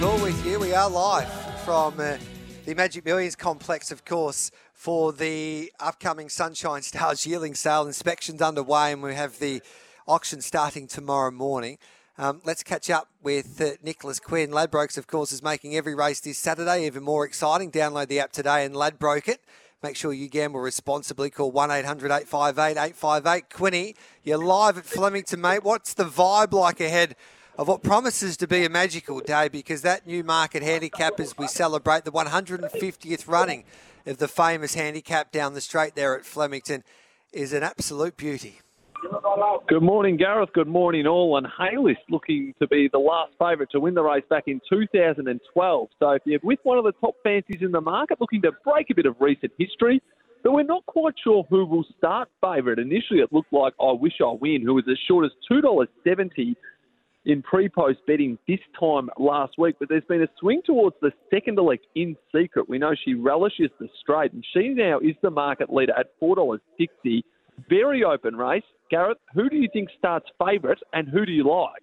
Hall with you. We are live from uh, the Magic Millions complex, of course, for the upcoming Sunshine Stars yearling sale. Inspections underway, and we have the auction starting tomorrow morning. Um, let's catch up with uh, Nicholas Quinn. Ladbrokes, of course, is making every race this Saturday even more exciting. Download the app today and Ladbroke it. Make sure you gamble responsibly. Call 1 800 858 858. Quinny, you're live at Flemington, mate. What's the vibe like ahead of what promises to be a magical day? Because that Newmarket handicap, as we celebrate the 150th running of the famous handicap down the straight there at Flemington, is an absolute beauty. Good morning, Gareth. Good morning, all. And Hay List looking to be the last favourite to win the race back in 2012. So if you're with one of the top fancies in the market looking to break a bit of recent history, but we're not quite sure who will start favourite. Initially, it looked like I Wish I Win, who was as short as $2.70 in pre-post betting this time last week, but there's been a swing towards the second elect in secret. We know she relishes the straight, and she now is the market leader at $4.60. Very open race. Gareth, who do you think starts favourite, and who do you like?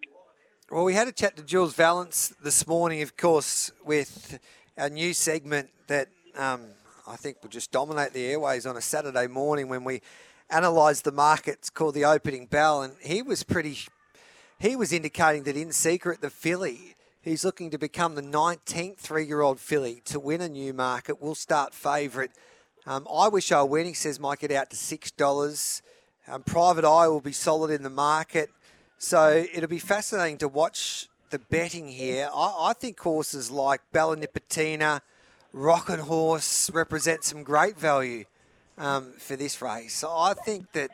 Well, we had a chat to Jules Valence this morning, of course, with our new segment that um, I think will just dominate the airways on a Saturday morning when we analyse the markets called the opening bell, and he was pretty he was indicating that in secret, the filly, who's looking to become the 19th three year old filly to win a Newmarket. will start favourite. Um, I wish I winning, says, might get out to $6. Um, Private Eye will be solid in the market. So it'll be fascinating to watch the betting here. I, I think horses like Bella Nipotina, Rocket Horse represent some great value um, for this race. So I think that,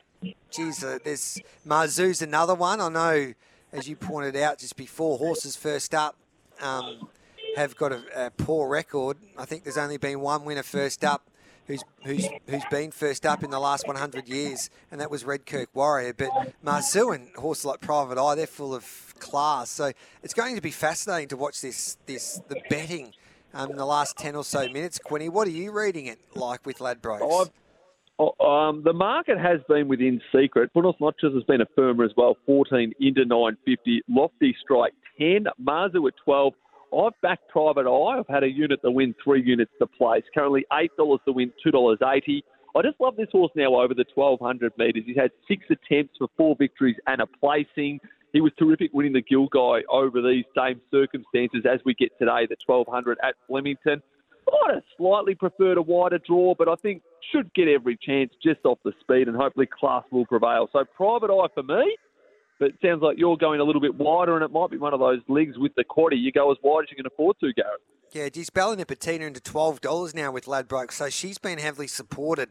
geez, uh, there's Marzu's another one. I know as you pointed out just before, horses first up um, have got a, a, poor record. I think there's only been one winner first up who's who's who's been first up in the last 100 years, and that was Redkirk Warrior. But Marzu and horses like Private Eye, they're full of class. So it's going to be fascinating to watch this this the betting um, in the last 10 or so minutes. Quinny, what are you reading it like with Ladbrokes? Oh, um, the market has been within secret. Buenos Noches has been a firmer as well, 14 into 950. Lofty strike 10. Marzu at 12. I've backed Private Eye. I've had a unit to win, three units to place. Currently $8 to win, $2.80. I just love this horse now over the 1200 metres. He's had six attempts for four victories and a placing. He was terrific winning the Gilgai over these same circumstances as we get today, the 1200 at Flemington. I'd have slightly preferred a wider draw, but I think should get every chance just off the speed, and hopefully class will prevail. So private eye for me, but it sounds like you're going a little bit wider, and it might be one of those legs with the quaddy. You go as wide as you can afford to, Gareth. Yeah, geez, Bella Nipotina into twelve dollars now with Ladbroke, so she's been heavily supported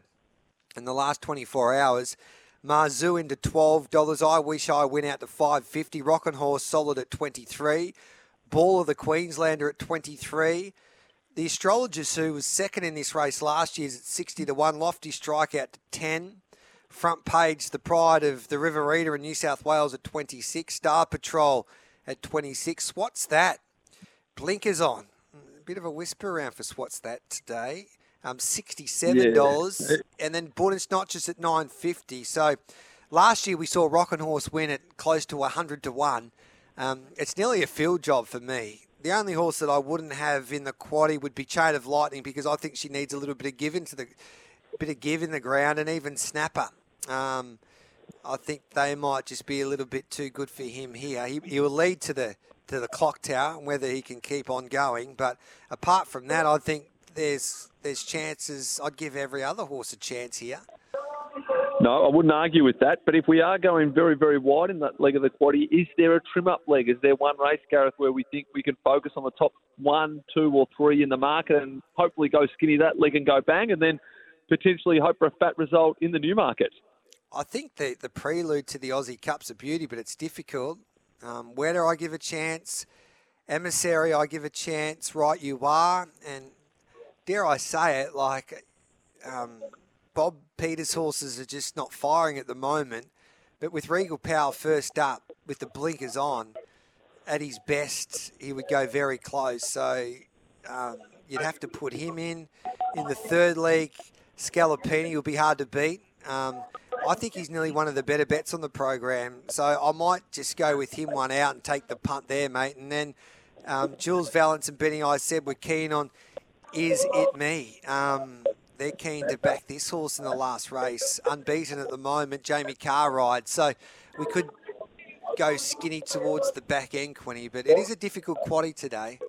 in the last twenty four hours. Marzu into twelve dollars. I wish I went out to five fifty. Rockin' Horse solid at twenty three. Ball of the Queenslander at twenty three. The Astrologist, who was second in this race last year, is at 60 to 1. Lofty strikeout to 10. Front page, the pride of the Riverina in New South Wales at 26. Star Patrol at 26. What's that? Blinkers on. A bit of a whisper around for What's That today. Um, $67. Yeah. And then Buenos Noches at 950 So last year we saw Rockin' Horse win at close to 100 to 1. Um, it's nearly a field job for me. The only horse that I wouldn't have in the quaddy would be Chain of Lightning because I think she needs a little bit of give into the bit of give in the ground and even Snapper. Um, I think they might just be a little bit too good for him here. He, he will lead to the to the clock tower and whether he can keep on going. But apart from that, I think there's there's chances. I'd give every other horse a chance here. No, I wouldn't argue with that. But if we are going very, very wide in that leg of the quaddy, is there a trim up leg? Is there one race, Gareth, where we think we can focus on the top one, two, or three in the market and hopefully go skinny that leg and go bang, and then potentially hope for a fat result in the Newmarket? I think the the prelude to the Aussie Cup's a beauty, but it's difficult. Um, where do I give a chance? Emissary, I give a chance. Right, you are, and dare I say it, like um, Bob Peters' horses are just not firing at the moment. But with Regal Power first up, with the blinkers on, at his best, he would go very close. So um, you'd have to put him in. In the third league, Scalapini will be hard to beat. Um, I think he's nearly one of the better bets on the program. So I might just go with him one out and take the punt there, mate. And then um, Jules Valence and Benny I said we're keen on Is It Me. Um, they're keen to back this horse in the last race. Unbeaten at the moment, Jamie Kah rides. So we could go skinny towards the back end, Quinny, but it is a difficult quaddy today.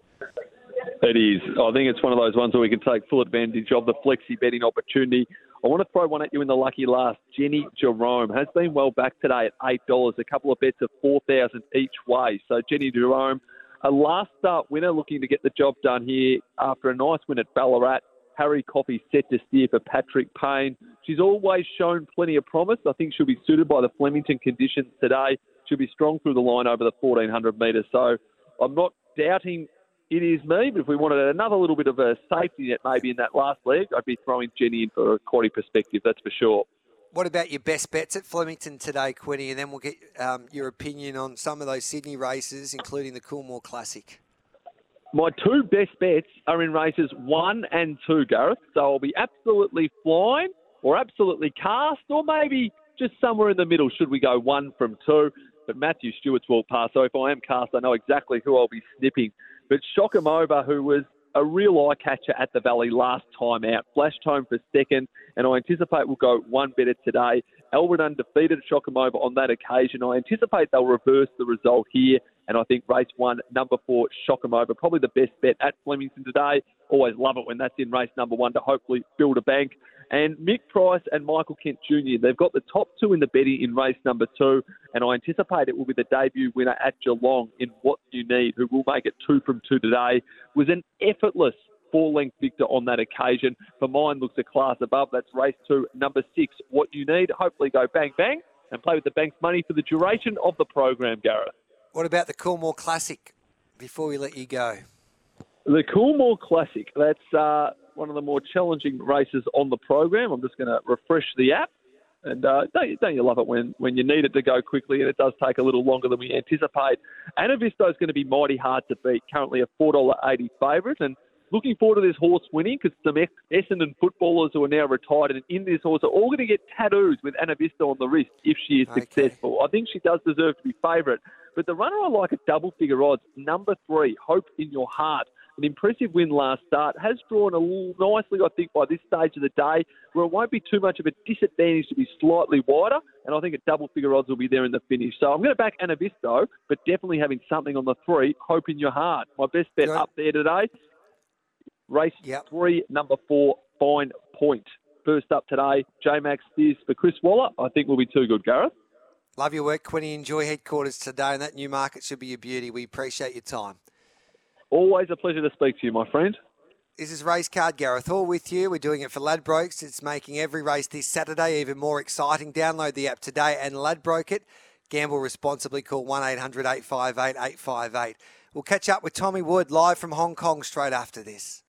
It is. I think it's one of those ones where we can take full advantage of the flexi betting opportunity. I want to throw one at you in the lucky last. Jenny Jerome has been well back today at $8. A couple of bets of 4000 each way. So Jenny Jerome, a last start winner looking to get the job done here after a nice win at Ballarat. Harry Coffey set to steer for Patrick Payne. She's always shown plenty of promise. I think she'll be suited by the Flemington conditions today. She'll be strong through the line over the 1400 metres. So I'm not doubting it is me, but if we wanted another little bit of a safety net maybe in that last leg, I'd be throwing Jenny in for a quaddy perspective, that's for sure. What about your best bets at Flemington today, Quinny? And then we'll get um, your opinion on some of those Sydney races, including the Coolmore Classic. My two best bets are in races one and two, Gareth. So I'll be absolutely flying or absolutely cast or maybe just somewhere in the middle should we go one from two. But Matthew Stewart's will pass. so if I am cast, I know exactly who I'll be snipping. But over, who was a real eye catcher at the Valley last time out, flashed home for second, and I anticipate will go one better today. Elwood undefeated over on that occasion. I anticipate they'll reverse the result here, and I think race one, number four, Shock 'em over, probably the best bet at Flemington today. Always love it when that's in race number one to hopefully build a bank. And Mick Price and Michael Kent Jr., they've got the top two in the betting in race number two, and I anticipate it will be the debut winner at Geelong in What You Need, who will make it two from two today, was an effortless four-length victor on that occasion. For mine, looks a class above. That's race two, number six, What You Need. Hopefully go bang, bang, and play with the bank's money for the duration of the program, Gareth. What about the Coolmore Classic before we let you go? The Coolmore Classic. That's uh, one of the more challenging races on the program. I'm just going to refresh the app. And uh, don't, you, don't you love it when, when you need it to go quickly and it does take a little longer than we anticipate? Anavisto is going to be mighty hard to beat, currently a $4.80 favourite. And looking forward to this horse winning because some Essendon footballers who are now retired and in this horse are all going to get tattoos with Anavisto on the wrist if she is okay. successful. I think she does deserve to be favourite. But the runner I like at double figure odds, number three, Hope in Your Heart an impressive win last start, has drawn a little nicely, I think, by this stage of the day, where it won't be too much of a disadvantage to be slightly wider, and I think a double figure odds will be there in the finish. So I'm going to back Anavisto, but definitely having something on the three, hope in your heart. My best bet Good. up there today, race yep. three, number four, Fine Point. First up today, J Max Fizz for Chris Waller. I think will be too good, Gareth. Love your work, Quinny. Enjoy headquarters today, and that Newmarket should be a beauty. We appreciate your time. Always a pleasure to speak to you, my friend. This is Race Card Gareth Hall with you. We're doing it for Ladbrokes. It's making every race this Saturday even more exciting. Download the app today and Ladbroke it. Gamble responsibly. Call 1 800 858 858. We'll catch up with Tommy Wood live from Hong Kong straight after this.